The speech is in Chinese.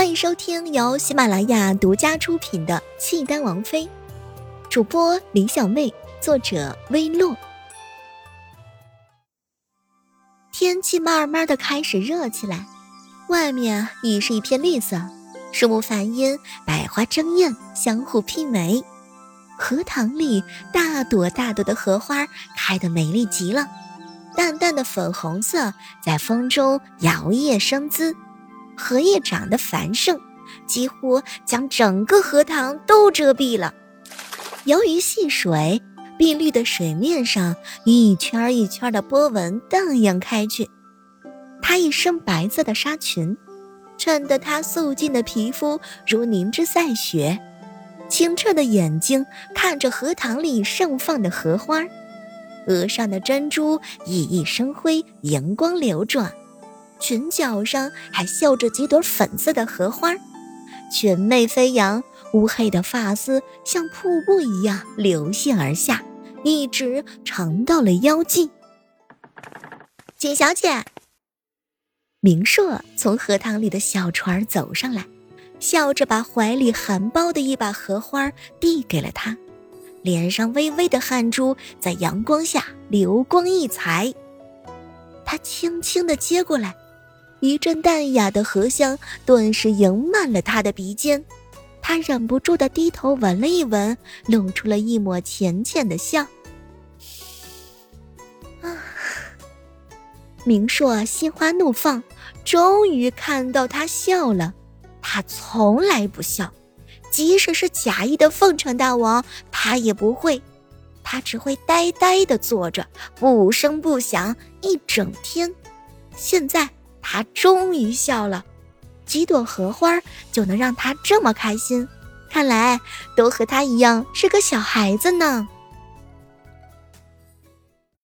欢迎收听由喜马拉雅独家出品的《契丹王妃》，主播李小妹，作者微洛。天气慢慢的开始热起来，外面已是一片绿色，树木繁荫，百花争艳，相互媲美。荷塘里大朵大朵的荷花开得美丽极了，淡淡的粉红色在风中摇曳生姿。荷叶长得繁盛，几乎将整个荷塘都遮蔽了。由于戏水，碧绿的水面上一圈一圈的波纹荡漾开去。她一身白色的纱裙，衬得她素净的皮肤如凝脂赛雪，清澈的眼睛看着荷塘里盛放的荷花，额上的珍珠熠熠生辉，荧光流转。裙角上还绣着几朵粉色的荷花，裙袂飞扬，乌黑的发丝像瀑布一样流泻而下，一直长到了腰际。锦小姐，明硕从荷塘里的小船走上来，笑着把怀里含苞的一把荷花递给了她，脸上微微的汗珠在阳光下流光溢彩。他轻轻地接过来。一阵淡雅的荷香顿时盈满了他的鼻尖，他忍不住的低头闻了一闻，露出了一抹浅浅的笑。啊！明硕心花怒放，终于看到他笑了。他从来不笑，即使是假意的奉承大王，他也不会。他只会呆呆的坐着，不声不响一整天。现在。他终于笑了，几朵荷花就能让他这么开心，看来都和他一样是个小孩子呢。